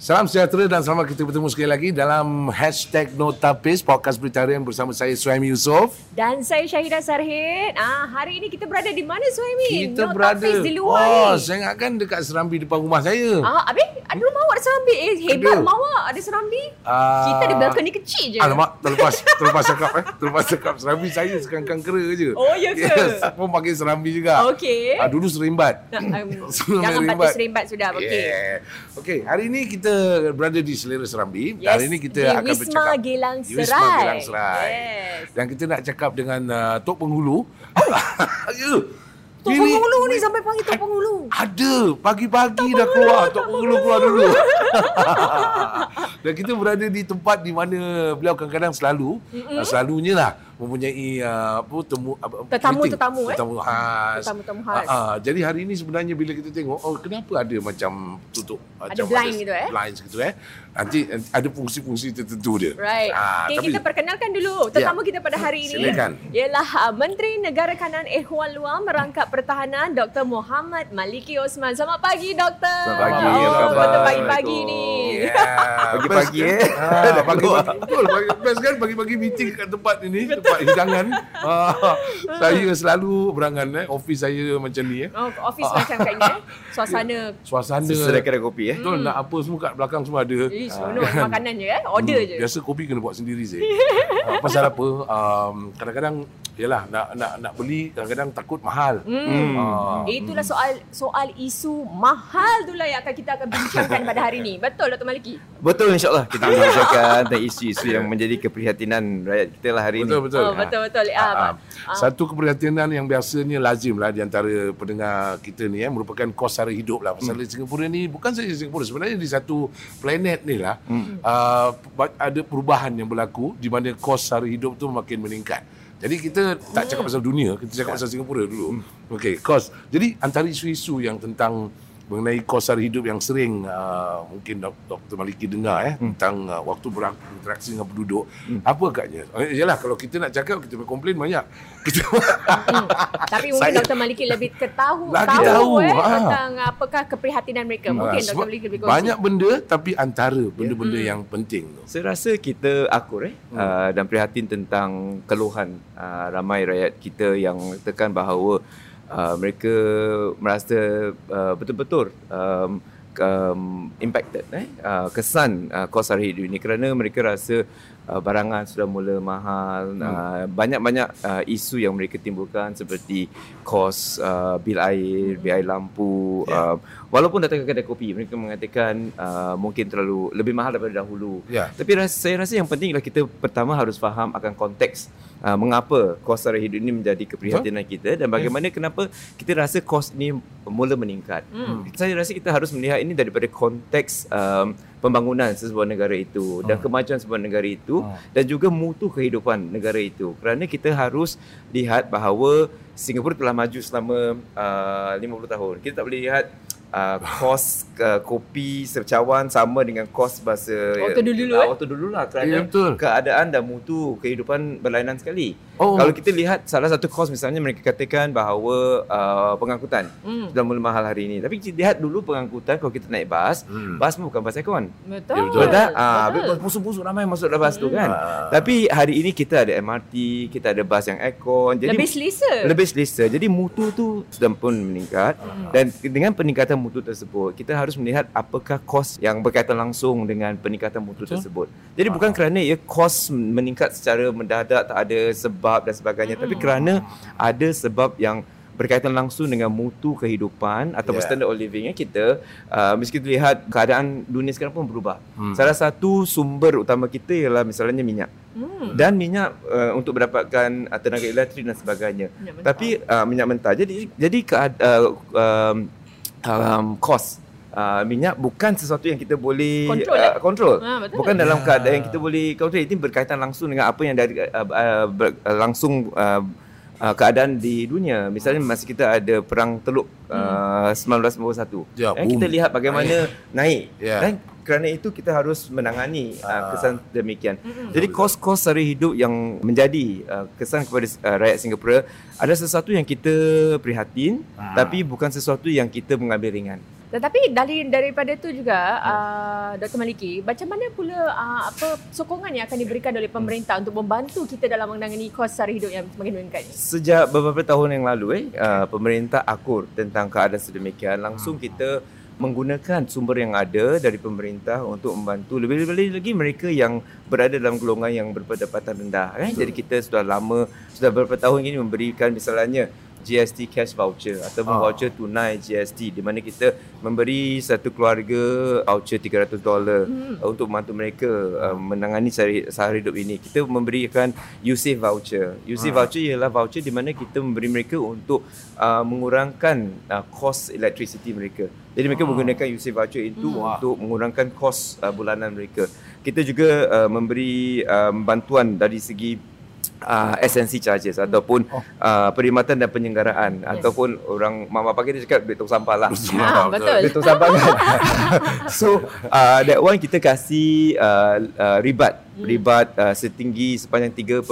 Salam sejahtera dan selamat kita bertemu sekali lagi dalam hashtag Notapis Podcast Berita Harian bersama saya Suhaimi Yusof. Dan saya Syahidah Sarhid. Ah, hari ini kita berada di mana Suhaimi? Kita Notapis berada di luar oh, ni. saya ingatkan dekat serambi depan rumah saya. Ah, habis ada rumah awak ada serambi. Eh, hebat Ada. rumah awak ada serambi. Ah. Kita ada balcony kecil je. Alamak, terlepas terlepas cakap eh. Terlepas cakap serambi saya sekarang kangkera je. Oh, ya ke? Yes, pun pakai serambi juga. Okey. Ah, dulu serimbat. Um, Sebelum jangan batu serimbat sudah. Okey. Yeah. Okey, hari ini kita berada di Selera Serambi. Yes, hari ini kita di akan Wisma bercakap Gelang di Wisma Serai. Gelang Serai. Yes. Dan kita nak cakap dengan uh, Tok Penghulu. ya. Tok Ini- Penghulu ni sampai panggil Tok Penghulu. Ada pagi-pagi dah keluar Tok Penghulu keluar dulu. Dan kita berada di tempat di mana beliau kadang-kadang selalu mm-hmm. selalunya lah mempunyai uh, apa temu apa, Tetamu-tetamu, eh? tetamu khas. Tetamu-tetamu khas. Ah, ah. jadi hari ini sebenarnya bila kita tengok oh kenapa ada macam tutup Ada macam blind gitu, eh? Blind gitu eh. Nanti ada fungsi-fungsi tertentu dia. Right. Ah, okay, tapi kita perkenalkan dulu tetamu Ya. kita pada hari ini. Silakan. Ialah uh, Menteri Negara Kanan Ehwal Luar Merangkap Pertahanan Dr. Muhammad Maliki Osman. Selamat pagi Dr. Selamat pagi, Oh, apa khabar? betul pagi-pagi ni. Yeah. Pagi-pagi, eh? Ah, pagi-pagi. Betul. Pagi, best kan pagi-pagi meeting kat tempat ini. Tempat hidangan. Ah, saya selalu berangan eh. Office saya macam ni eh. Oh, office macam kat ni eh. Suasana Suasana. Sesuai kedai kopi eh. Betul nak apa semua kat belakang semua ada. Ish, penuh makanan je eh. Order Hmm, je. Biasa kopi kena buat sendiri saya. uh, pasal apa? Um, kadang-kadang yalah nak nak nak beli kadang-kadang takut mahal. Hmm. Ah, Itulah soal soal isu mahal itulah yang akan kita akan bincangkan pada hari ini. Betul Dr. Maliki? Betul insyaAllah kita membicarakan tentang isu-isu yang menjadi keprihatinan rakyat kita lah hari Betul ini. betul. Oh, betul betul. Ah, Ah, ah. Satu keprihatinan yang biasanya lazim lah di antara pendengar kita ni eh, merupakan kos sara hidup lah. Pasal di Singapura ni bukan saja Singapura sebenarnya di satu planet ni lah uh, ba- ada perubahan yang berlaku di mana kos sara hidup tu makin meningkat. Jadi kita tak cakap pasal dunia, kita cakap pasal Singapura dulu. Okey, kos. Jadi antara isu-isu yang tentang mengenai kos sara hidup yang sering uh, mungkin Dok- Dr. Maliki dengar eh hmm. tentang uh, waktu berinteraksi dengan penduduk. Hmm. Apa agaknya? Eh, yalah kalau kita nak cakap kita boleh komplain banyak. Kita Hmm. Tapi mungkin Saya- Dr. Maliki lebih ketahu Lagi tahu, tahu, eh ha. tentang apakah keprihatinan mereka. Mungkin Ah, Dr. sebab Maliki lebih kongsi. banyak benda tapi antara benda-benda yang penting tu. Saya rasa kita akur eh hmm. uh, dan prihatin tentang keluhan uh, ramai rakyat kita yang tekan bahawa uh, mereka merasa uh, betul-betul um, um, impacted eh uh, kesan uh, kos sara hidup ini kerana mereka rasa uh, barangan sudah mula mahal hmm. uh, banyak-banyak uh, isu yang mereka timbulkan seperti kos uh, bil air bil air lampu Ya. uh, walaupun datang ke kedai kopi mereka mengatakan uh, mungkin terlalu lebih mahal daripada dahulu Ya. tapi rasa, saya rasa yang penting ialah kita pertama harus faham akan konteks uh, mengapa kos sara hidup ini menjadi keprihatinan kita dan bagaimana kenapa kita rasa kos ini mula meningkat. Hmm. Saya rasa kita harus melihat ini daripada konteks um, pembangunan sesebuah negara itu dan kemajuan sebuah negara itu Hmm. dan juga mutu kehidupan negara itu. Kerana kita harus lihat bahawa Singapura telah maju selama uh, 50 tahun. Kita tak boleh lihat uh, kos uh, kopi secawan sama dengan kos bahasa Waktu dulu-dulu, uh, eh? lah Ya, kerana betul. keadaan dan mutu kehidupan berlainan sekali. Oh. Kalau kita lihat salah satu kos misalnya mereka katakan bahawa uh, pengangkutan Hmm. sudah mula mahal hari ini. Tapi kita lihat dulu pengangkutan kalau kita naik bas, Hmm. bas pun bukan bas aircon. Betul. Ya, betul. Betul tak? Ah, Betul. busuk-busuk ramai masuk dalam bas tu kan. Ah. Tapi hari ini kita ada MRT, kita ada bas yang aircon. Jadi Lebih selesa. lebih selesa. Jadi mutu tu sudah pun meningkat dan dengan peningkatan mutu tersebut kita harus melihat apakah kos yang berkaitan langsung dengan peningkatan mutu Betul. tersebut. Jadi bukan kerana ya kos meningkat secara mendadak tak ada sebab dan sebagainya tapi kerana ada sebab yang berkaitan langsung dengan mutu kehidupan atau Yeah. standard of living ya kita uh, mesti kita lihat keadaan dunia sekarang pun berubah. Hmm. Salah satu sumber utama kita ialah misalnya minyak Hmm. dan minyak uh, untuk mendapatkan uh, tenaga elektrik dan sebagainya. Minyak mentah. Tapi uh, minyak mentah. Jadi jadi kead, uh, um, um, kos uh, minyak bukan sesuatu yang kita boleh Control, uh, kontrol. Ah, betul. Bukan dalam Ya. keadaan yang kita boleh kontrol. Ini berkaitan langsung dengan apa yang dari uh, uh, ber, uh, langsung uh, uh, keadaan di dunia. Misalnya masa kita ada perang Teluk uh, 1991. Ya, eh, boom. kita lihat bagaimana naik. Ya. Dan kerana itu kita harus menangani uh, kesan demikian. Mm-mm. Jadi kos-kos sara hidup yang menjadi uh, kesan kepada uh, rakyat Singapura ada sesuatu yang kita prihatin Ah. tapi bukan sesuatu yang kita mengambil ringan. Tetapi dari daripada tu juga uh, Dr. Maliki, macam mana pula uh, apa sokongan yang akan diberikan oleh pemerintah untuk membantu kita dalam menangani kos sara hidup yang semakin meningkat ni? Sejak beberapa tahun yang lalu eh uh, pemerintah akur tentang keadaan sedemikian langsung kita menggunakan sumber yang ada dari pemerintah untuk membantu lebih-lebih lagi mereka yang berada dalam golongan yang berpendapatan rendah eh jadi kita sudah lama sudah beberapa tahun ini memberikan misalnya GST cash voucher ataupun Ah. voucher tunai GST di mana kita memberi satu keluarga voucher 300 dolar Hmm. untuk membantu mereka uh, menangani sehari, sehari hidup ini. Kita memberikan USAVE voucher. USAVE Ah. voucher ialah voucher di mana kita memberi mereka untuk uh, mengurangkan uh, kos electricity mereka. Jadi mereka Ah. menggunakan USAVE voucher itu Hmm. untuk mengurangkan kos uh, bulanan mereka. Kita juga uh, memberi um, bantuan dari segi uh, SNC charges ataupun Oh. uh, perkhidmatan dan penyelenggaraan Yes. ataupun orang mak bapak kita cakap duit tong sampah lah. Ah, betul. Duit tong sampah kan. so uh, that one kita kasih uh, uh, ribat Hmm. ribat uh, setinggi sepanjang 3.5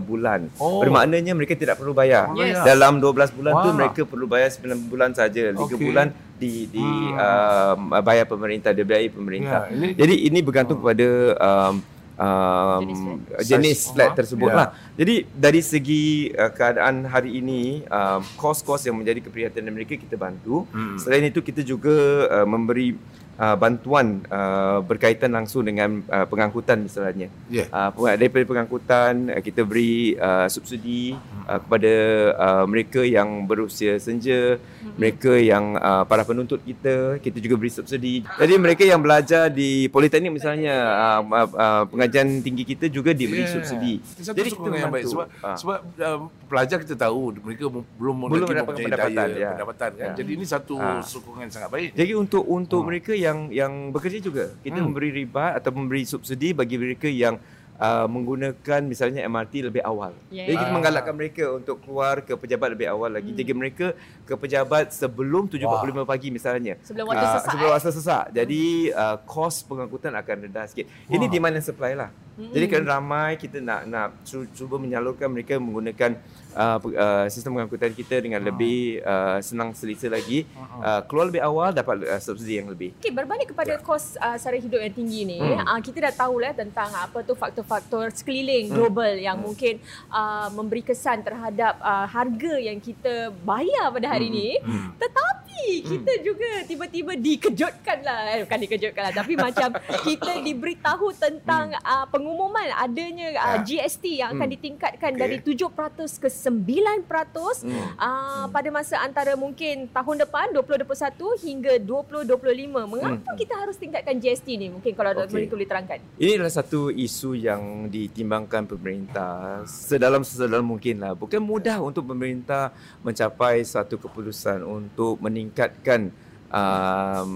bulan. Oh. Bermaknanya mereka tidak perlu bayar. Yes. Dalam 12 bulan tu Wah. mereka perlu bayar 9 bulan saja. 3 Okey. bulan di di Hmm. um, bayar pemerintah, dibiayai pemerintah. Ya, ini- Jadi ini bergantung kepada um, um, Jenis flat. jenis flat tersebut ya. lah. Jadi dari segi uh, keadaan hari ini, um, kos-kos yang menjadi keprihatinan mereka kita bantu. Hmm. Selain itu kita juga uh, memberi uh, bantuan uh, berkaitan langsung dengan uh, pengangkutan misalnya. Ya. Uh, daripada pengangkutan uh, kita beri uh, subsidi uh, kepada uh, mereka yang berusia senja, mereka yang uh, para penuntut kita, kita juga beri subsidi. Jadi mereka yang belajar di politeknik misalnya uh, uh, uh, pengajian tinggi kita juga diberi Yeah. subsidi. Satu Jadi sokongan yang baik sebab Ah. sebab um, pelajar kita tahu mereka belum Belum mempunyai pendapatan, daya ya. pendapatan kan. Ya. Jadi ini satu Ah. sokongan yang sangat baik. Jadi untuk untuk Hmm. mereka yang yang bekerja juga kita Hmm. memberi ribat atau memberi subsidi bagi mereka yang uh, menggunakan misalnya MRT lebih awal. Yeah. Jadi kita Ah. menggalakkan mereka untuk keluar ke pejabat lebih awal lagi. Hmm. Jadi mereka ke pejabat sebelum 7.45 pagi misalnya. Sebelum waktu Ah, sesak. Sebelum eh? waktu sesak. Jadi uh, kos pengangkutan akan rendah sikit. Ini Wah. demand and supply lah. Mm-mm. Jadi kan ramai kita nak nak cu- cuba menyalurkan mereka menggunakan uh, uh, sistem pengangkutan kita dengan Ah. lebih uh, senang selesa lagi. Uh, keluar lebih awal dapat uh, subsidi yang lebih. Okey, berbalik kepada Ya. kos uh, sara hidup yang tinggi ni, Hmm. uh, kita dah tahu lah tentang apa tu faktor-faktor sekeliling global yang Hmm. mungkin uh, memberi kesan terhadap uh, harga yang kita bayar pada hari Hmm. ni. Hmm. Tetapi kita juga tiba-tiba dikejutkan lah, eh, bukan dikejutkan lah, tapi macam kita diberitahu tentang uh, pengumuman adanya uh, Ya. GST yang akan Hmm. ditingkatkan Okey. dari 7% ke 9% Hmm. Uh, pada masa antara mungkin tahun depan 2021 hingga 2025 mengapa Hmm. kita harus tingkatkan GST ni mungkin kalau Dr. Malik boleh terangkan Ini adalah satu isu yang ditimbangkan pemerintah sedalam sedalam mungkin lah. Bukan mudah untuk pemerintah mencapai satu keputusan untuk meningkatkan um,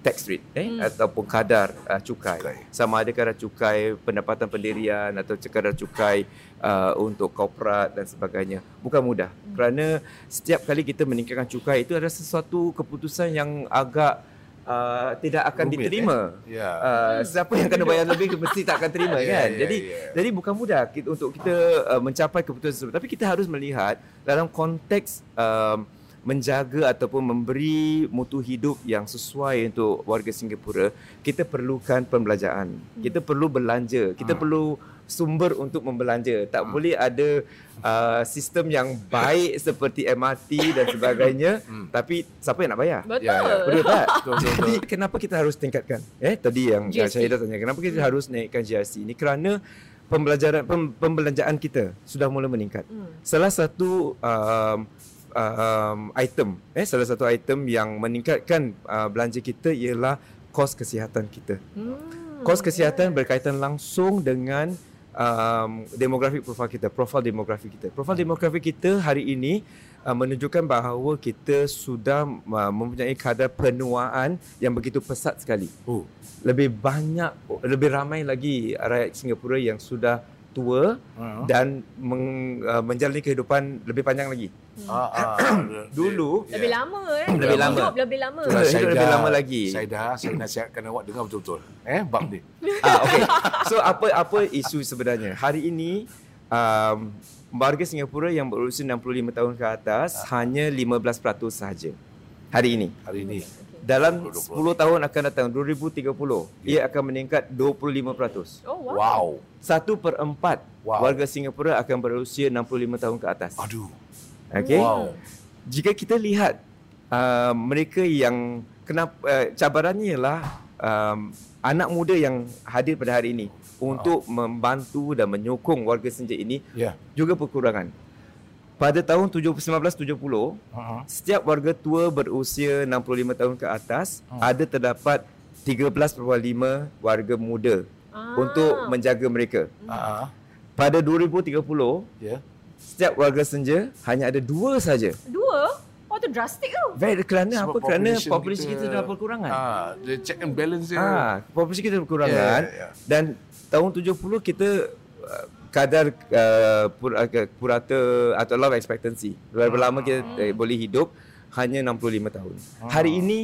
tax rate eh Hmm. ataupun kadar uh, cukai. Cukai. Sama ada kadar cukai pendapatan pendirian atau kadar cukai uh, untuk korporat dan sebagainya. Bukan mudah. Hmm. Kerana setiap kali kita meningkatkan cukai itu adalah sesuatu keputusan yang agak uh, tidak akan Rumit, diterima. Ya. Uh, siapa yang kena bayar lebih mesti tak akan terima Ya, kan. ya, Jadi ya. jadi bukan mudah kita, untuk kita uh, mencapai keputusan tersebut. Tapi kita harus melihat dalam konteks um, menjaga ataupun memberi mutu hidup yang sesuai untuk warga Singapura, kita perlukan pembelajaran. Kita perlu belanja, kita Hmm. perlu sumber untuk membelanja. Tak Hmm. boleh ada uh, sistem yang baik seperti MRT dan sebagainya, Hmm. tapi siapa yang nak bayar? betul Ya, ya. Betul tak? Betul, betul, Jadi kenapa kita harus tingkatkan? Eh tadi yang GST. Syahidah tanya, kenapa kita harus naikkan GST ini? Kerana pembelajaran pem, pembelanjaan kita sudah mula meningkat. Hmm. Salah satu um, um, item, eh salah satu item yang meningkatkan uh, belanja kita ialah kos kesihatan kita. Hmm. Kos kesihatan berkaitan langsung dengan um, demografi profil kita, profil demografi kita. Profil demografi kita hari ini uh, menunjukkan bahawa kita sudah uh, mempunyai kadar penuaan yang begitu pesat sekali. Oh. Lebih banyak, lebih ramai lagi rakyat Singapura yang sudah tua Uh-huh. dan meng, uh, menjalani kehidupan lebih panjang lagi. Ah, ah, Dulu lebih lama eh Lebih lama. Hidup lebih lama Itulah, hidup lebih lama lagi. Saidah, saya nasihatkan awak dengar betul-betul. Eh, bab ni. ah, okay. So apa apa isu sebenarnya? Hari ini um, warga Singapura yang berusia 65 tahun ke atas hanya 15% sahaja. Hari ini. Hari ini. Dalam 10 tahun akan datang 2030 ia akan meningkat 25%. Oh, wow. Wow. Satu per empat Wow. warga Singapura akan berusia 65 tahun ke atas. Aduh. Okey. Wow. Jika kita lihat uh, mereka yang kenapa uh, cabarannya ialah um, anak muda yang hadir pada hari ini untuk membantu dan menyokong warga senja ini Ya. juga berkurangan. Pada tahun 7- 1970, Uh-huh. setiap warga tua berusia 65 tahun ke atas ada terdapat 13.5 warga muda Ah. untuk menjaga mereka. Uh-huh. Pada 2030, Ya. setiap warga senja hanya ada dua saja. Dua? Oh, tu drastik tu. Very kerana Sebab apa? Kerana populasi kita, dah berkurangan. Ah, the check and balance dia. Ah, populasi kita berkurangan Ya, ya, ya. dan tahun 70 kita kadar uh, pur, uh, purata atau life expectancy. Berapa lama kita eh, boleh hidup hanya 65 tahun. Hari ini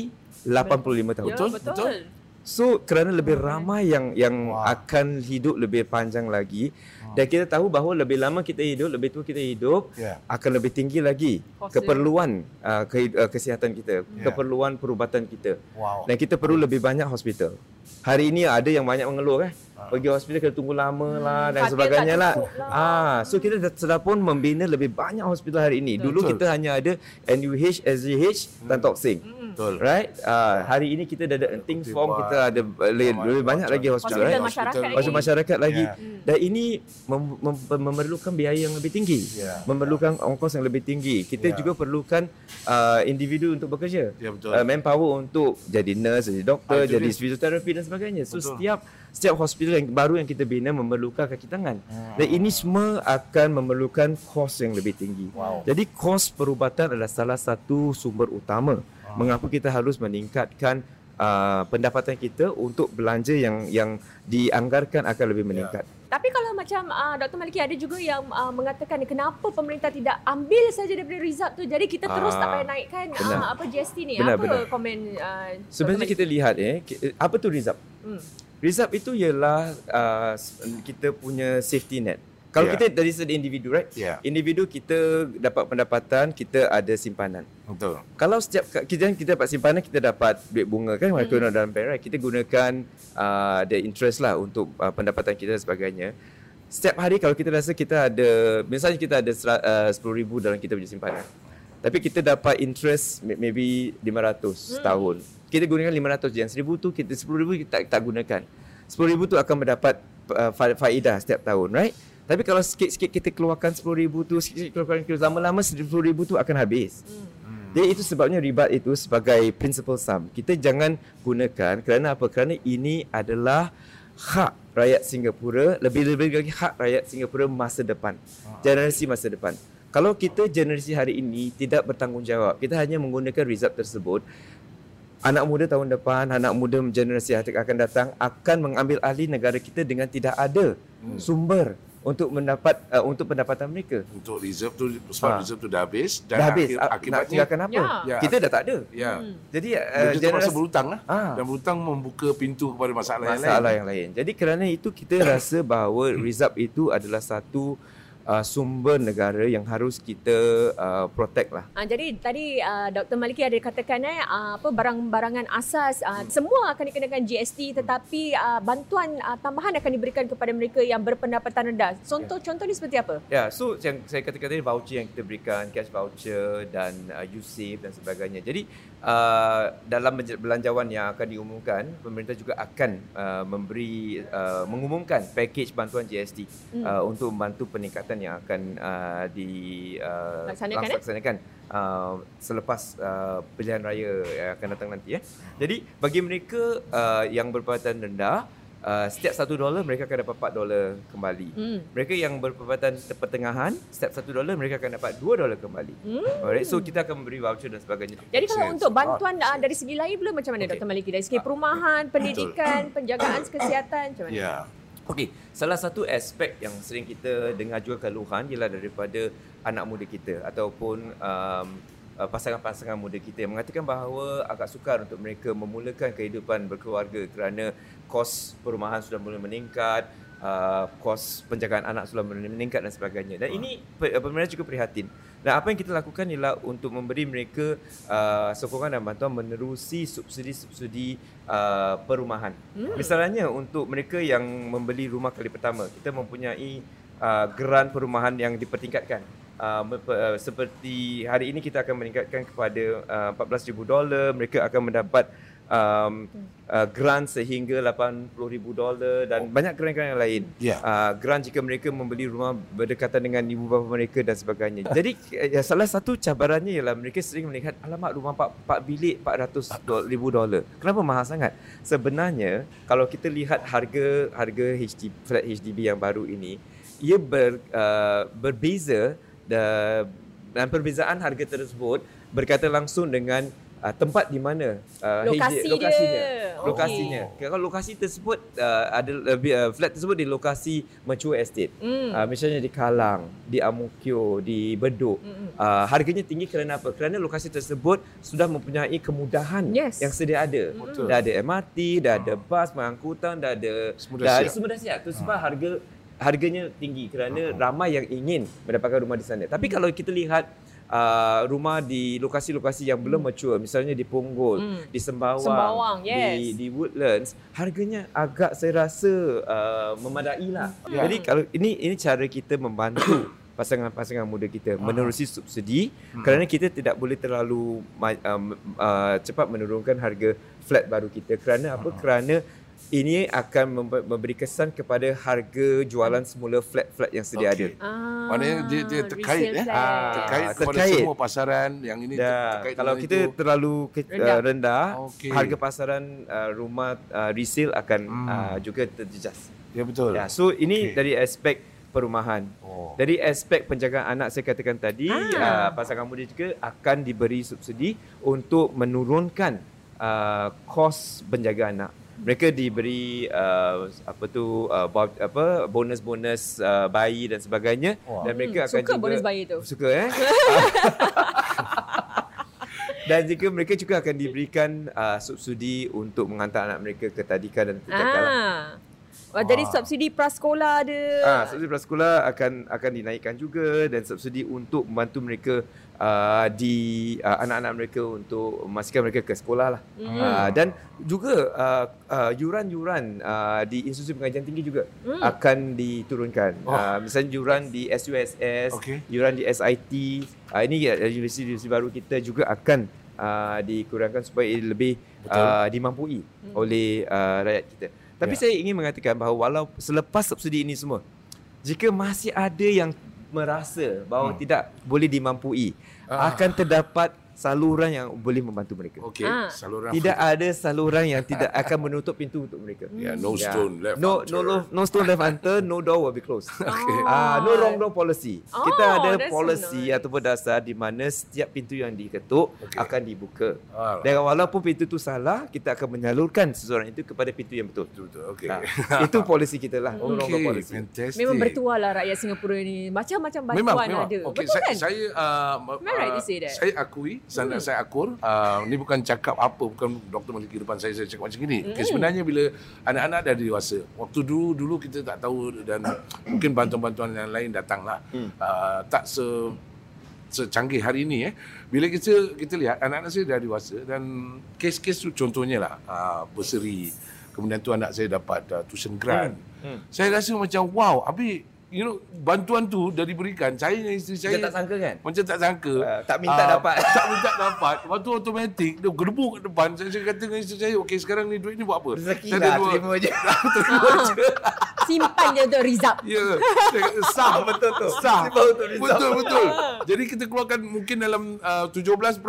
85 tahun. Ya, Betul, betul. betul. So kerana lebih ramai yang yang Wah. akan hidup lebih panjang lagi dan kita tahu bahawa lebih lama kita hidup, lebih tua kita hidup Ya. akan lebih tinggi lagi dia. keperluan uh, ke, uh, kesihatan kita, Ya. keperluan perubatan kita. Wow. Dan kita perlu lebih banyak hospital. Hari ini ada yang banyak mengeluh kan. Pergi hospital kena tunggu lama lah dan katil sebagainya lah. lah. Ah, so kita dah sudah pun membina lebih banyak hospital hari ini. Dulu Betul. kita hanya ada NUH, SGH dan Tok Seng. Betul. Right? Uh, hari ini kita dah ada Enting Betul, Form, kita ada lebih, lebih banyak lagi hospital. Hospital right? masyarakat lagi. Hospital masyarakat lagi. Ya. Dan ini mem- mem- memerlukan biaya yang lebih tinggi. Ya. Memerlukan ongkos yang lebih tinggi. Kita Ya. juga perlukan uh, individu untuk bekerja. Ya, betul. Uh, manpower untuk jadi nurse, jadi doktor, Ah, jadi fisioterapi dan sebagainya. So Betul. setiap setiap hospital yang baru yang kita bina memerlukan kaki tangan. Hmm. Dan ini semua akan memerlukan kos yang lebih tinggi. Wow. Jadi kos perubatan adalah salah satu sumber utama. Mengapa kita harus meningkatkan uh, pendapatan kita untuk belanja yang yang dianggarkan akan lebih meningkat. Tapi kalau macam uh, Dr. Maliki ada juga yang uh, mengatakan kenapa pemerintah tidak ambil saja daripada Rizab tu jadi kita terus Ah, tak payah naikkan benar. uh, apa GST ni. Benar, apa benar. komen uh, Sebenarnya kita lihat eh ki- apa tu rizab? Hmm. Rizab itu ialah uh, kita punya safety net. Kalau Ya. kita dari segi individu right? Ya. Individu kita dapat pendapatan, kita ada simpanan. Betul. Kalau setiap kita kita dapat simpanan kita dapat duit bunga kan mm. guna dalam bank right? Kita gunakan uh, the interest lah untuk uh, pendapatan kita dan sebagainya. Setiap hari kalau kita rasa kita ada misalnya kita ada uh, 10,000 dalam kita punya simpanan. Tapi kita dapat interest may- maybe 500 setahun. Kita gunakan 500 je. Yang 1000 tu kita 10,000 kita tak, tak gunakan. 10,000 tu akan mendapat uh, fa- faedah setiap tahun, right? Tapi kalau sikit-sikit kita keluarkan 10,000 tu, sikit-sikit keluarkan lama-lama 10,000 tu akan habis. Jadi itu sebabnya ribat itu sebagai principal sum. Kita jangan gunakan kerana apa? Kerana ini adalah hak rakyat Singapura, lebih-lebih lagi hak rakyat Singapura masa depan. Generasi masa depan. Kalau kita generasi hari ini tidak bertanggungjawab, kita hanya menggunakan result tersebut, anak muda tahun depan, anak muda generasi yang akan datang akan mengambil alih negara kita dengan tidak ada sumber untuk mendapat uh, untuk pendapatan mereka. Untuk reserve tu sebab Ha. reserve tu dah habis dan Dah habis. akib- A- nak akibatnya tinggalkan apa? Ya. Ya. Kita dah tak ada. ya. Jadi Uh, dia terpaksa berhutang lah. Ah. Dan berhutang membuka pintu kepada masalah, masalah yang lain. yang lain. Jadi kerana itu kita rasa bahawa result itu adalah satu uh, sumber negara yang harus kita uh, protect lah. Uh, jadi tadi uh, Dr. Maliki ada katakan eh uh, apa barang-barangan asas uh, semua akan dikenakan GST tetapi uh, bantuan uh, tambahan akan diberikan kepada mereka yang berpendapatan rendah. Contoh-contoh ni seperti apa? Ya, yeah, so yang saya katakan tadi voucher yang kita berikan, cash voucher dan uh, USAVE dan sebagainya. Jadi uh, dalam belanja- belanjawan yang akan diumumkan, pemerintah juga akan uh, memberi uh, mengumumkan package bantuan GST Hmm. uh, untuk membantu peningkatan yang akan uh, di uh, Laksanakan, eh? laksanakan uh, selepas uh, pilihan raya yang akan datang nanti ya. Jadi bagi mereka uh, yang berpendapatan rendah uh, setiap satu dolar mereka akan dapat 4 dolar kembali. Hmm. Mereka yang berpendapatan pertengahan, setiap satu dolar mereka akan dapat dua dolar kembali. Hmm. Alright, so kita akan memberi voucher dan sebagainya. Jadi kalau untuk bantuan uh, dari segi lain pula macam mana Okey. Dr. Maliki? Dari segi perumahan, pendidikan, penjagaan kesihatan macam mana? Ya. Okey, salah satu aspek yang sering kita dengar juga keluhan ialah daripada anak muda kita ataupun um, uh, pasangan-pasangan muda kita yang mengatakan bahawa agak sukar untuk mereka memulakan kehidupan berkeluarga kerana kos perumahan sudah mula meningkat, uh, kos penjagaan anak sudah meningkat dan sebagainya. Dan ini pe- pemerintah juga prihatin. Dan apa yang kita lakukan ialah untuk memberi mereka uh, sokongan dan bantuan menerusi subsidi-subsidi uh, perumahan. Hmm. Misalnya untuk mereka yang membeli rumah kali pertama, kita mempunyai uh, geran perumahan yang dipertingkatkan. Uh, uh, seperti hari ini kita akan meningkatkan kepada uh, 14,000 dolar, mereka akan mendapat um, uh, grant sehingga 80,000 dolar dan oh. banyak grant-grant yang lain. Yeah. Uh, grant jika mereka membeli rumah berdekatan dengan ibu bapa mereka dan sebagainya. Jadi ya, salah satu cabarannya ialah mereka sering melihat alamak rumah 4, 4 bilik 400 ribu dolar. Kenapa mahal sangat? Sebenarnya kalau kita lihat harga harga HDB, flat HDB yang baru ini ia ber, uh, berbeza dan perbezaan harga tersebut berkaitan langsung dengan uh, tempat di mana uh, Lokasi HJ, lokasinya dia. lokasinya okay. kalau lokasi tersebut uh, ada lebih uh, flat tersebut di lokasi mature estate mm. uh, misalnya di Kalang di Amukyo di Bedok mm. uh, harganya tinggi kerana apa kerana lokasi tersebut sudah mempunyai kemudahan yes. yang sedia ada mm. dah ada MRT dah ada bas pengangkutan dah ada semua dah dah siap, semua dah siap tu sebab ha. harga harganya tinggi kerana ramai yang ingin mendapatkan rumah di sana tapi kalau kita lihat uh, rumah di lokasi-lokasi yang belum hmm. mature misalnya di Punggol, hmm. di Sembawang, Sembawang yes. di di Woodlands, harganya agak saya rasa uh, memadai lah. Yeah. Jadi kalau ini ini cara kita membantu pasangan-pasangan muda kita uh menerusi subsidi hmm. kerana kita tidak boleh terlalu um, uh, cepat menurunkan harga flat baru kita kerana apa? uh Kerana ini akan memberi kesan kepada harga jualan semula flat-flat yang sedia okay. ada. Ah, Maknanya dia, dia terkait eh. Ah, terkait kepada terkait. semua pasaran yang ini ya, terkait Kalau kita itu. terlalu ke, rendah, uh, rendah okay. harga pasaran uh, rumah uh, resale akan hmm. uh, juga terjejas. Ya betul. Ya, so ini okay. dari aspek perumahan. Oh. Dari aspek penjagaan anak saya katakan tadi, ah. uh, pasangan muda juga akan diberi subsidi untuk menurunkan uh, kos penjagaan anak mereka diberi uh, apa tu uh, apa bonus-bonus uh, bayi dan sebagainya wow. dan mereka hmm, akan suka juga bonus bayi tu suka eh dan jika mereka juga akan diberikan uh, subsidi untuk menghantar anak mereka ke tadika dan kecakalan ah. Oh, jadi subsidi prasekolah ada. Ah, subsidi prasekolah akan akan dinaikkan juga dan subsidi untuk membantu mereka uh, di uh, anak-anak mereka untuk memastikan mereka ke sekolah lah. Mm. Uh, dan juga uh, uh, yuran-yuran uh, di institusi pengajian tinggi juga mm. akan diturunkan. Oh. Uh, misalnya yuran di SUSS, okay. yuran di SIT. Uh, ini uh, universiti-universiti baru kita juga akan uh, dikurangkan supaya lebih uh, dimampui mm. oleh uh, rakyat kita. Tapi yeah. saya ingin mengatakan bahawa walau selepas subsidi ini semua, jika masih ada yang merasa bahawa hmm. tidak boleh dimampui ah. akan terdapat saluran yang boleh membantu mereka. Okey, ah. saluran. Tidak ada saluran yang tidak akan menutup pintu untuk mereka. Yeah, no yeah. stone left. No no no, no stone left unturned, no door will be closed. Okay. Ah, uh, no wrong door policy. Oh, Kita ada policy nice. ataupun dasar di mana setiap pintu yang diketuk okay. akan dibuka. Alah. Dan walaupun pintu itu salah, kita akan menyalurkan seseorang itu kepada pintu yang betul. Betul. Okey. Nah, itu polisi kita lah. No okay. wrong policy. Fantastic. Memang bertuah lah rakyat Singapura ini. Macam-macam bantuan memang, memang. ada. Okay. Betul saya, kan? Saya uh, right uh, saya akui sangat hmm. saya akur uh, ni bukan cakap apa bukan doktor Maliki depan saya saya cakap macam ni mm. okay, sebenarnya bila anak-anak dah dewasa waktu dulu dulu kita tak tahu dan mungkin bantuan-bantuan yang lain datanglah mm. uh, tak se secanggih hari ini eh bila kita kita lihat anak-anak saya dah dewasa dan kes-kes tu contohnya lah uh, berseri kemudian tu anak saya dapat uh, tuition grant mm. Mm. saya rasa macam wow habis you know bantuan tu dah diberikan. Saya dengan isteri saya Macam tak sangka kan? macam tak sangka. Uh, tak minta uh, dapat. tak minta dapat. Waktu automatik dia gedebuk kat depan. Saya, saya kata dengan isteri saya okey sekarang ni duit ni buat apa? Rezeki lah dua, terima je. Terima je. simpan je untuk rizab ya yeah. sah. Betul tu. Sah. Betul betul. Jadi kita keluarkan mungkin dalam uh, 17%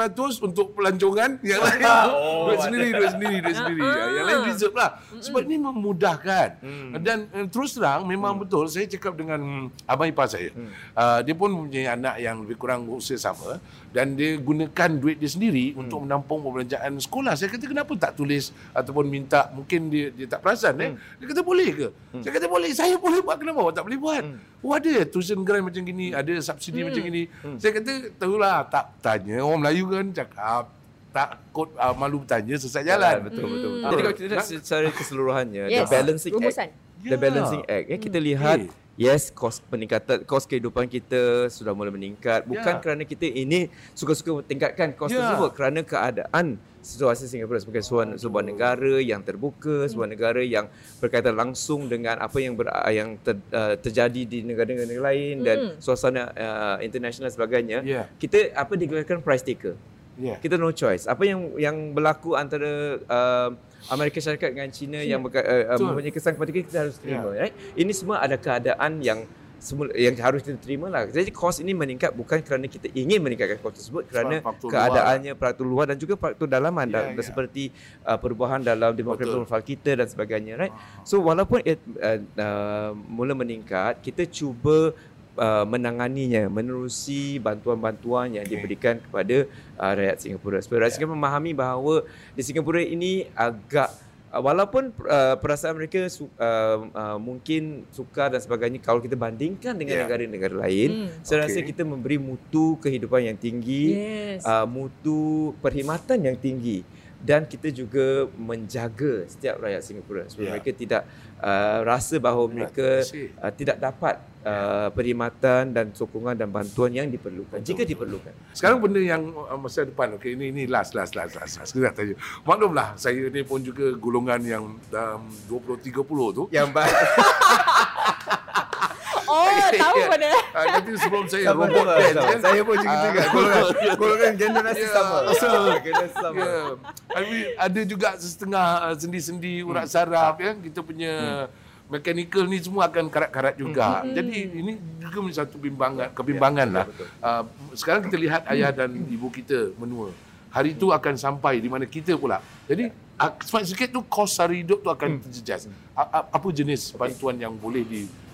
untuk pelancongan. Yang lain oh, duit sendiri duit sendiri duit sendiri. Uh, yang lain reserve lah. Sebab ni memudahkan. Hmm. dan uh, terus terang memang hmm. betul saya cakap dengan dengan abang ipar saya. Hmm. Uh, dia pun mempunyai anak yang lebih kurang usia sama dan dia gunakan duit dia sendiri hmm. untuk menampung perbelanjaan sekolah. Saya kata kenapa tak tulis ataupun minta mungkin dia dia tak perasan eh. hmm. eh. Dia kata boleh ke? Hmm. Saya kata boleh. Saya boleh buat kenapa awak tak boleh buat? Hmm. Oh ada tuition grant macam gini, ada subsidi hmm. macam gini. Hmm. Saya kata tahulah tak tanya orang Melayu kan cakap takut uh, malu bertanya sesat jalan. betul betul. Hmm. Jadi kalau kita lihat secara keseluruhannya yes. the balancing act the Ya. balancing act. Ya, kita lihat Eh. Yes kos peningkatan kos kehidupan kita sudah mula meningkat bukan Ya. kerana kita ini suka-suka tingkatkan kos Ya. tersebut kerana keadaan situasi Singapura sebagai sebuah, sebuah negara yang terbuka, sebuah negara yang berkaitan langsung dengan apa yang ber, yang ter, uh, terjadi di negara-negara lain dan Hmm. suasana uh, international dan sebagainya. Ya. Kita apa digelarkan price taker. Ya. Kita no choice. Apa yang yang berlaku antara uh, Amerika Syarikat dengan China yang berka, uh, uh, Betul. mempunyai kesan kepada kita, kita harus terima. Ya. Right? Ini semua ada keadaan yang semula yang harus kita terima lah. Jadi kos ini meningkat bukan kerana kita ingin meningkatkan kos tersebut kerana faktor keadaannya faktor luar dan juga faktor dalaman Ya, dan ya. seperti uh, perubahan dalam demografi Betul. profil kita dan sebagainya right. So walaupun it, uh, uh, mula meningkat kita cuba uh, menanganinya menerusi bantuan-bantuan yang diberikan kepada uh, rakyat Singapura. Supaya rakyat Ya. Singapura memahami bahawa di Singapura ini agak uh, walaupun uh, perasaan mereka su, uh, uh, mungkin sukar dan sebagainya kalau kita bandingkan dengan Ya. negara-negara lain, Hmm. saya rasa kita memberi mutu kehidupan yang tinggi Yes. uh, mutu perkhidmatan yang tinggi dan kita juga menjaga setiap rakyat Singapura supaya Ya. mereka tidak uh, rasa bahawa mereka uh, tidak dapat uh, perkhidmatan dan sokongan dan bantuan yang diperlukan Betul, jika diperlukan. Sekarang benda yang uh, masa depan, okey ini ini last last last last. last. Kita nak tanya. Maklumlah saya ni pun juga golongan yang dalam 20 30 tu. Yang baik. Tahu Ya. mana? Uh, nanti sebelum saya Sama, robot sama, band sama. kan. Saya pun juga Ah. juga golongan golongan generasi Ya. sama. So, Generasi sama. Ya. I mean, ada juga setengah uh, sendi-sendi urat saraf ya. Kita punya mechanical ni semua akan karat-karat juga. Jadi ini juga menjadi satu bimbangan kebimbangan lah. betul. Uh, sekarang kita lihat ayah dan ibu kita menua. Hari itu akan sampai di mana kita pula. Jadi uh, semakin sikit tu kos sara hidup tu akan terjejas. A- a- apa jenis bantuan yang boleh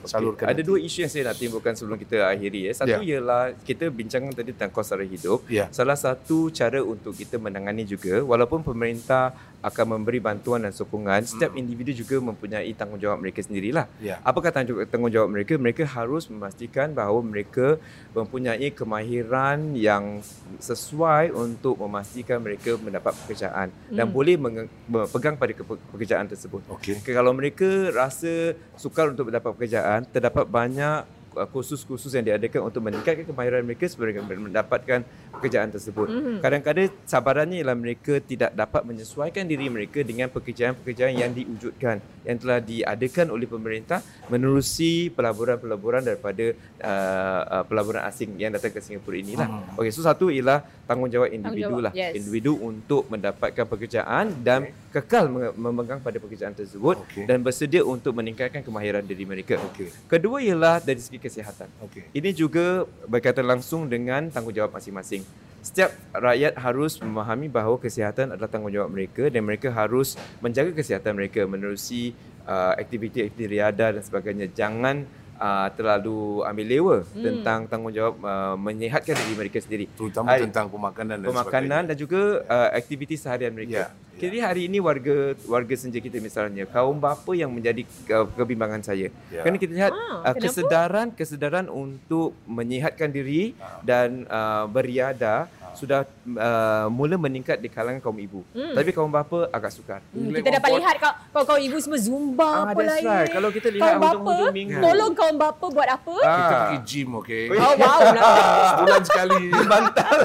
disalurkan? Ada nanti? dua isu yang saya nak timbulkan sebelum kita akhiri ya. Satu Ya. ialah kita bincangkan tadi tentang kos sara hidup. Ya. Salah satu cara untuk kita menangani juga walaupun pemerintah akan memberi bantuan dan sokongan, setiap individu juga mempunyai tanggungjawab mereka sendirilah. Ya. Apakah tanggung- tanggungjawab mereka? Mereka harus memastikan bahawa mereka mempunyai kemahiran yang sesuai untuk memastikan mereka mendapat pekerjaan dan Hmm. boleh menge- pegang pada ke- pekerjaan tersebut. Okay, kalau mereka rasa sukar untuk mendapat pekerjaan, terdapat banyak kursus-kursus yang diadakan untuk meningkatkan kemahiran mereka mereka mendapatkan pekerjaan tersebut. Mhm. Kadang-kadang sabarannya ialah mereka tidak dapat menyesuaikan diri mereka dengan pekerjaan-pekerjaan yang diwujudkan yang telah diadakan oleh pemerintah menerusi pelaburan-pelaburan daripada uh, uh, pelaburan asing yang datang ke Singapura inilah. Hmm. Okey, so satu ialah tanggungjawab individu Tanggungjawab, lah. yes. Individu untuk mendapatkan pekerjaan dan kekal menge- memegang pada pekerjaan tersebut Okey. dan bersedia untuk meningkatkan kemahiran diri mereka. Okey. Kedua ialah dari segi kesihatan. Okey. Ini juga berkaitan langsung dengan tanggungjawab masing-masing. Setiap rakyat harus memahami bahawa kesihatan adalah tanggungjawab mereka dan mereka harus menjaga kesihatan mereka menerusi uh, aktiviti-aktiviti riada dan sebagainya. Jangan uh, terlalu ambil lewa Hmm. tentang tanggungjawab uh, menyihatkan diri mereka sendiri. Terutama Hai. tentang pemakanan dan Pemakanan dan juga uh, aktiviti seharian mereka. Ya. Jadi hari ini warga warga senja kita misalnya kaum bapa yang menjadi uh, kebimbangan saya. Ya. Kerana kita lihat Ah, uh, kenapa? kesedaran kesedaran untuk menyihatkan diri dan uh, beriada sudah uh, mula meningkat di kalangan kaum ibu. Hmm. Tapi kaum bapa agak sukar. Hmm, kita dapat lihat kau kau kau ibu semua zumba Ah, apa lain. right. Kalau kita lihat kaum bapa, hujung-hujung minggu. tolong kaum bapa buat apa? Kita Ah. pergi gym, okey. Oh wow, Sebulan sekali. Bantal.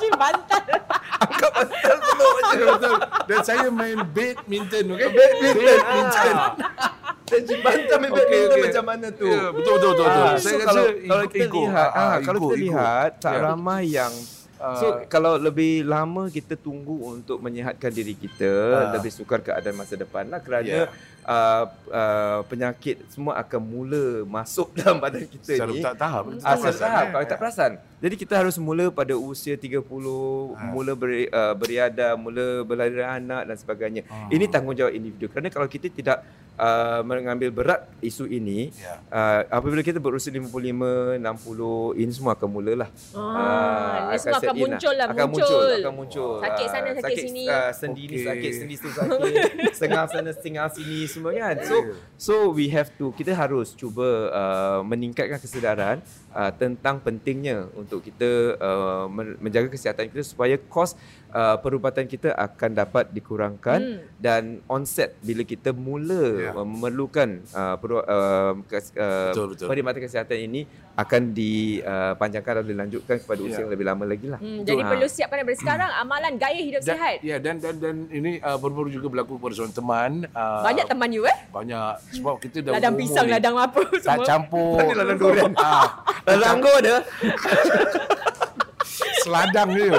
Angkat bantal je. Ya, betul. Dan saya main badminton, okey? Badminton. Badminton. Dan jimbantan main Okey, badminton okey. macam mana tu? Ya, betul, betul, betul. betul. Ah, saya so kalau kalau kita ego. lihat Ah, ah, kalau ego, kita ego. lihat tak Ya. ramai yang Ah, So kalau lebih lama kita tunggu untuk menyihatkan diri kita, Ah. lebih sukar keadaan masa depan lah kerana Ya. uh, uh, penyakit semua akan mula masuk dalam badan kita secara ni. tak tahap. tak Ah, secara perasan, tahap eh? kalau tak perasan. Jadi kita harus mula pada usia 30, Ha. mula beri, uh, beriada, mula berlari anak dan sebagainya. Ah. Ini tanggungjawab individu. Kerana kalau kita tidak uh, mengambil berat isu ini, Ya. uh, apabila kita berusia 55, 60, ini semua akan mulalah. Ah, dia semua akan in muncul lah, akan muncul. muncul. Akan muncul. Sakit Ah, sana, sakit sini. ah, sendi ni Okey. sakit, sendi tu sakit. setengah sana, setengah sini semua kan. So, so we have to, kita harus cuba uh, meningkatkan kesedaran uh, tentang pentingnya untuk kita uh, men- menjaga kesihatan kita supaya kos uh, perubatan kita akan dapat dikurangkan Hmm. dan onset bila kita mula uh, memerlukan uh, peru, uh, kes, uh, Betul, betul. perkhidmatan kesihatan ini akan dipanjangkan atau dilanjutkan kepada usia Ya. yang lebih lama lagi lah. Hmm, Betul. jadi Ha. perlu siapkan daripada sekarang amalan gaya hidup Dan, sihat. ya dan dan dan ini uh, baru-baru juga berlaku pada seorang teman. Uh, Banyak teman you eh? banyak sebab kita dah Ladang pisang, ni, ladang apa tak semua. campur. Tadi ladang durian. Ah, Langgo dia. seladang dia.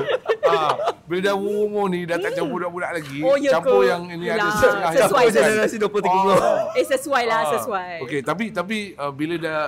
Ah, bila dah umur ni dah tak campur budak-budak lagi. Oh, ya campur ke? yang ini ada setengah sesuai kan. generasi 23 Oh. Eh sesuai lah, Ah, sesuai. Okey, tapi tapi uh, bila dah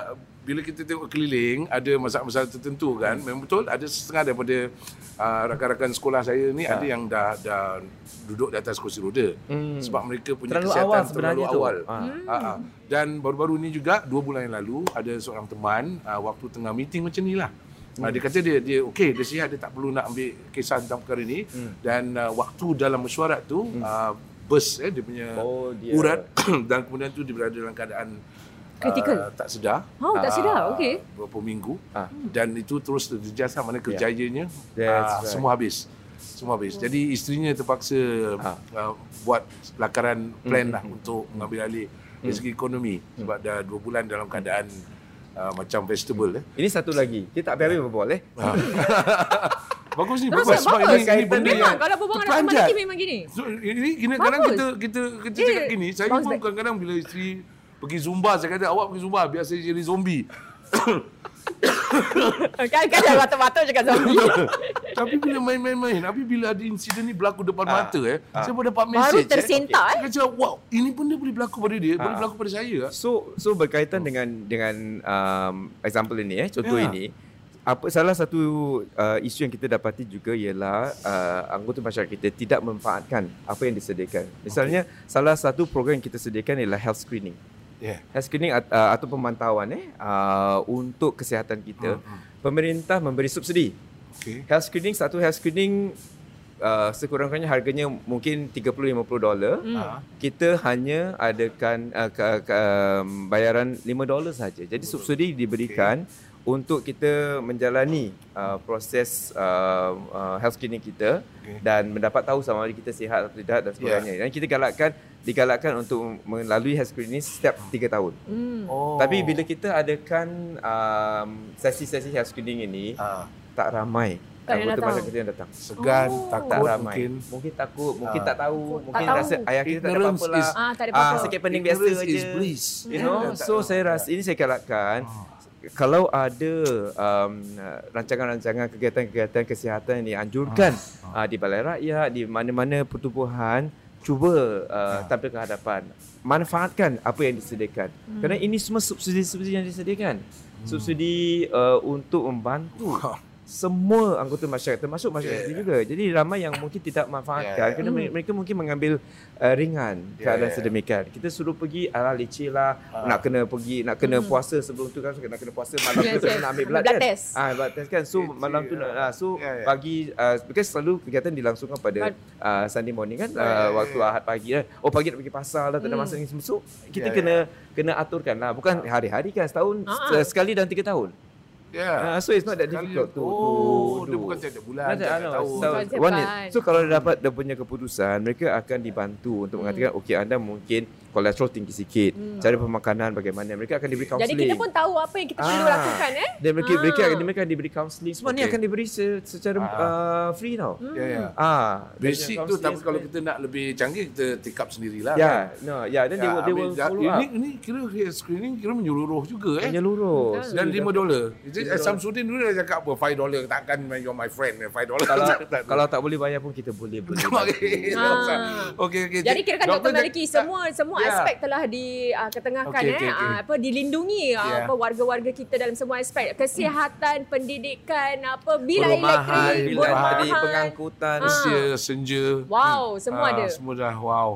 bila kita tengok keliling ada masalah-masalah tertentu kan memang betul ada setengah daripada uh, rakan-rakan sekolah saya ni ada yang dah dah duduk di atas kursi roda Hmm. sebab mereka punya Terlalu kesihatan awal terlalu sebenarnya tu. awal. Ah. Ha, ha. Dan baru-baru ni juga dua bulan yang lalu ada seorang teman uh, waktu tengah meeting macam ni lah. Hmm. dia kata dia dia okey dia sihat dia tak perlu nak ambil kisah tentang perkara ni Hmm. dan uh, waktu dalam mesyuarat tu uh, burst eh dia punya Oh, dia. urat dan kemudian tu dia berada dalam keadaan Kritikal? uh, tak sedar. Oh, tak sedar. Okey. Beberapa minggu. Ah. Dan itu terus terjejas mana kerjayanya That's ah, right. semua habis. Semua habis. Jadi isterinya terpaksa Ah. uh, buat lakaran plan Hmm, lah untuk mengambil alih dari segi ekonomi sebab dah dua bulan dalam keadaan uh, macam vegetable eh. Ini satu lagi. Kita tak habis berbual eh. Bagus ni, bagus sebab bagus. ini, ini benda Memang yang kalau berbual dengan teman lelaki memang gini. So, ini kena kadang kita kita kita Dia cakap gini, saya pun kadang-kadang bila isteri pergi zumba saya kata awak pergi zumba biasa jadi zombie. Kan kan dah batuk-batuk cakap zombie. Tapi bila main-main-main, tapi bila ada insiden ni berlaku depan Ah. mata eh, saya pun dapat Baru message. tersentak eh. eh. Saya cakap, wow, ini pun dia boleh berlaku pada dia, boleh Ah. berlaku pada saya. So so berkaitan dengan dengan um, example ini eh contoh Ya. ini apa salah satu uh, isu yang kita dapati juga ialah uh, anggota masyarakat kita tidak memanfaatkan apa yang disediakan. Misalnya salah satu program yang kita sediakan ialah health screening. Yeah. Health screening at, uh, atau pemantauan eh uh, untuk kesihatan kita. Hmm, Pemerintah memberi subsidi. Okay. Health screening satu health screening uh, sekurang-kurangnya harganya mungkin 30 50 dolar. Hmm. Ah. Kita hanya adakan uh, ke, ke, um, bayaran 5 dolar saja. Jadi subsidi diberikan untuk kita menjalani uh, proses uh, uh, health screening kita Okey. dan mendapat tahu sama ada kita sihat atau tidak dan sebagainya. Dan kita galakkan digalakkan untuk melalui health screening setiap 3 tahun. Hmm. Oh. Tapi bila kita adakan um, sesi-sesi health screening ini ah, tak ramai Tak anggota datang. masyarakat kita yang datang. segan, Oh. Tak takut ramai. mungkin. mungkin takut, mungkin Ah. tak tahu, mungkin tahu. rasa ayah kita tak ada Ignorance apa-apa lah. is- Ah, tak ada Ah, apa-apa. sakit pening biasa Ignorance bliss. You know, Yeah. so saya rasa ini saya galakkan kalau ada um, rancangan-rancangan kegiatan-kegiatan kesihatan yang dianjurkan uh, di balai rakyat, di mana-mana pertubuhan cuba uh, tampil ke hadapan. Manfaatkan apa yang disediakan. Hmm. Kerana ini semua subsidi-subsidi yang disediakan. Subsidi uh, untuk membantu semua anggota masyarakat termasuk masyarakat Yeah. yeah. juga. Jadi ramai yang mungkin tidak manfaatkan Yeah. kerana Hmm. mereka mungkin mengambil uh, ringan Yeah, keadaan yeah. sedemikian. Kita suruh pergi ala leceh lah, Ah. nak kena pergi nak kena Hmm. puasa sebelum tu kan nak kena puasa malam Yes, tu yes. nak ambil blood, blood kan. test. Ah blood test kan. So Leceh, malam tu nak ah. ah, so Yeah, yeah. pagi uh, because selalu kegiatan dilangsungkan pada uh, Sunday morning kan Yeah, uh, yeah, waktu yeah. Ahad pagi kan. Oh pagi nak pergi pasar lah tak ada Hmm. masa ni semua. So kita Yeah, kena kena aturkan lah bukan hari-hari kan setahun Ah. se- sekali dalam tiga tahun. Yeah. Uh, so it's not that Sekali difficult to, oh, to dia do. bukan tiap bulan, Ada, tiap ano, tahun. setahun. Bukan One year. bulan. So kalau dia dapat dia punya keputusan, mereka akan dibantu untuk mengatakan okey anda mungkin kolesterol tinggi sikit, Hmm. cara pemakanan bagaimana, mereka akan diberi Jadi counselling. kita pun tahu apa yang kita perlu Ah. lakukan eh. dan mereka, Ah. mereka, mereka akan diberi counselling. Semua ni Okey. akan diberi se- secara Ah. uh, free tau. Ya, ya. Ah, Basic tu tapi kalau kita nak lebih canggih kita take up sendirilah. Ya, kan? no, ya, dan they Ya, will, they will follow ini, up. ini kira health screening kira menyeluruh juga eh. Menyeluruh. So, Dan dia 5 dah- dolar. Jadi dolar. Samsudin dulu dah cakap apa 5 dolar takkan you're my friend 5 dolar. kalau kalau tak boleh bayar pun kita boleh boleh. Okey. Ah. Okey. Jadi kira kan Dr. Doktor Maliki semua semua. Aspek telah di uh, ketengahkan Okey, eh okey, okey. ah, apa dilindungi ah, Ya. apa warga-warga kita dalam semua aspek kesihatan pendidikan apa bil elektrik tadi pengangkutan. Usia, senja. Wow, semua Ah, ada. Semua dah wow.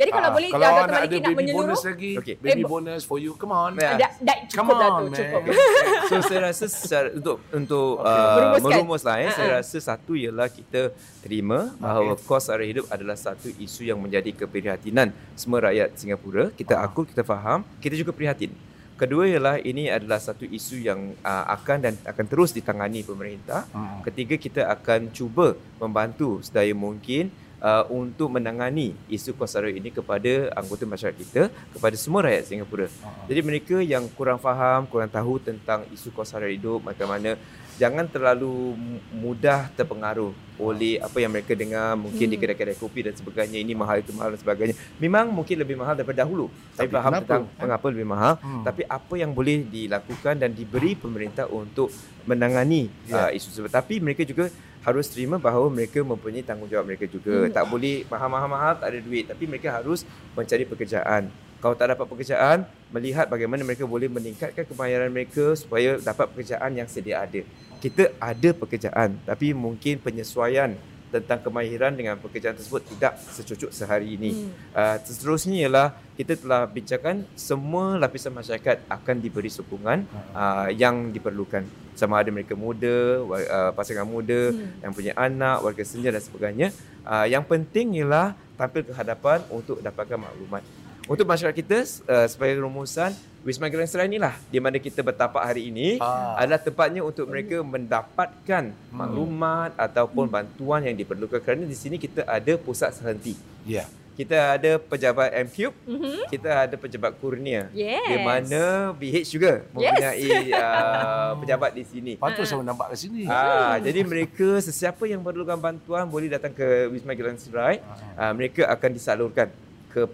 Jadi kalau Ah, boleh kalau Dr. awak nak Maliki ada nak baby menyeluruh bonus lagi, Okey. baby Eh, bonus for you. Come on. Dah, dah Come cukup dah on, tu man. cukup. so saya rasa secara, untuk untuk Okay. uh, merumus lah eh, Ha-ha. saya rasa satu ialah kita terima bahawa kos sara hidup adalah satu isu yang menjadi keprihatinan semua rakyat Singapura. Kita Ah. akul, kita faham, kita juga prihatin. Kedua ialah ini adalah satu isu yang uh, akan dan akan terus ditangani pemerintah. Hmm. Ketiga kita akan cuba membantu sedaya mungkin uh, untuk menangani isu kos sara ini kepada anggota masyarakat kita, kepada semua rakyat Singapura. Uh-huh. Jadi mereka yang kurang faham, kurang tahu tentang isu kos sara hidup, macam mana jangan terlalu mudah terpengaruh oleh apa yang mereka dengar mungkin hmm. di kedai-kedai kopi dan sebagainya ini mahal itu mahal dan sebagainya memang mungkin lebih mahal daripada dahulu tapi faham kenapa? tentang eh? mengapa lebih mahal hmm. tapi apa yang boleh dilakukan dan diberi pemerintah untuk menangani yeah. uh, isu tersebut tapi mereka juga harus terima bahawa mereka mempunyai tanggungjawab mereka juga hmm. tak boleh mahal-mahal tak ada duit tapi mereka harus mencari pekerjaan kalau tak dapat pekerjaan, melihat bagaimana mereka boleh meningkatkan kemahiran mereka supaya dapat pekerjaan yang sedia ada. Kita ada pekerjaan tapi mungkin penyesuaian tentang kemahiran dengan pekerjaan tersebut tidak secucuk sehari ini. Hmm. Uh, seterusnya ialah kita telah bincangkan semua lapisan masyarakat akan diberi sokongan uh, yang diperlukan. Sama ada mereka muda, uh, pasangan muda, hmm. yang punya anak, warga senja dan sebagainya. Uh, yang penting ialah tampil ke hadapan untuk dapatkan maklumat. Untuk masyarakat kita uh, sebagai rumusan Wisma Grand Serai inilah di mana kita bertapak hari ini ah. adalah tempatnya untuk mereka mendapatkan hmm. maklumat ataupun hmm. bantuan yang diperlukan kerana di sini kita ada pusat sehenti. Ya. Yeah. Kita ada pejabat MCube, mm-hmm. kita ada pejabat kurnia. Yes. Di mana BH juga mempunyai yes. uh, pejabat di sini. Patut saya nampak ke sini. Ah, jadi mereka sesiapa yang perlukan bantuan boleh datang ke Wisma Grand Serai. Ah. Uh, mereka akan disalurkan ke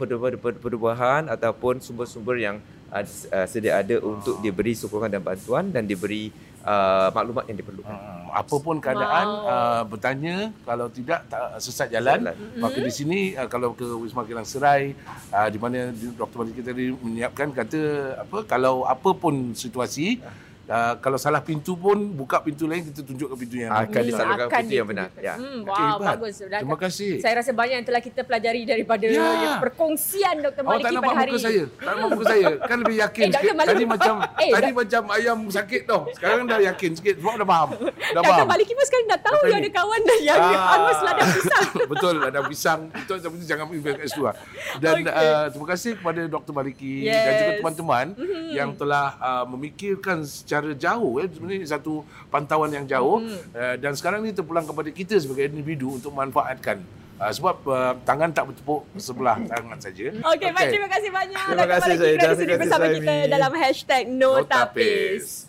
perubahan ataupun sumber-sumber yang uh, uh, sedia ada untuk diberi sokongan dan bantuan dan diberi uh, maklumat yang diperlukan. Hmm, apapun keadaan wow. uh, bertanya kalau tidak tak sesat jalan, jalan. maka di sini uh, kalau ke Wisma Kilang Serai uh, di mana Dr. Malik kita tadi menyiapkan kata apa kalau apapun situasi Uh, kalau salah pintu pun buka pintu lain kita tunjuk ke pintu yang akan hmm, disalurkan pintu yang benar. Ya. Hmm, wow, okay, bagus. Dan Terima kasih. Saya rasa banyak yang telah kita pelajari daripada ya. perkongsian Dr. Maliki pada hari ini. Oh, tak nampak muka saya. Tak nampak muka saya. Kan lebih yakin eh, sikit. Tadi macam eh, tadi macam ayam sakit tau. Sekarang dah yakin sikit. Sebab dah faham. Dah faham. Dr. Maliki pun sekarang dah tahu yang ada kawan dah yang ah. Anwas ladang pisang. Betul, ladang pisang. Itu tapi jangan invest kat situ lah. Dan okay. uh, terima kasih kepada Dr. Maliki yes. dan juga teman-teman mm-hmm. yang telah uh, memikirkan secara jauh eh, sebenarnya satu pantauan yang jauh hmm. uh, dan sekarang ni terpulang kepada kita sebagai individu untuk manfaatkan Uh, sebab uh, tangan tak bertepuk sebelah tangan saja. Okey, okay. baik terima kasih banyak. Terima kasih saya dah bersama kita dalam hashtag #notapis.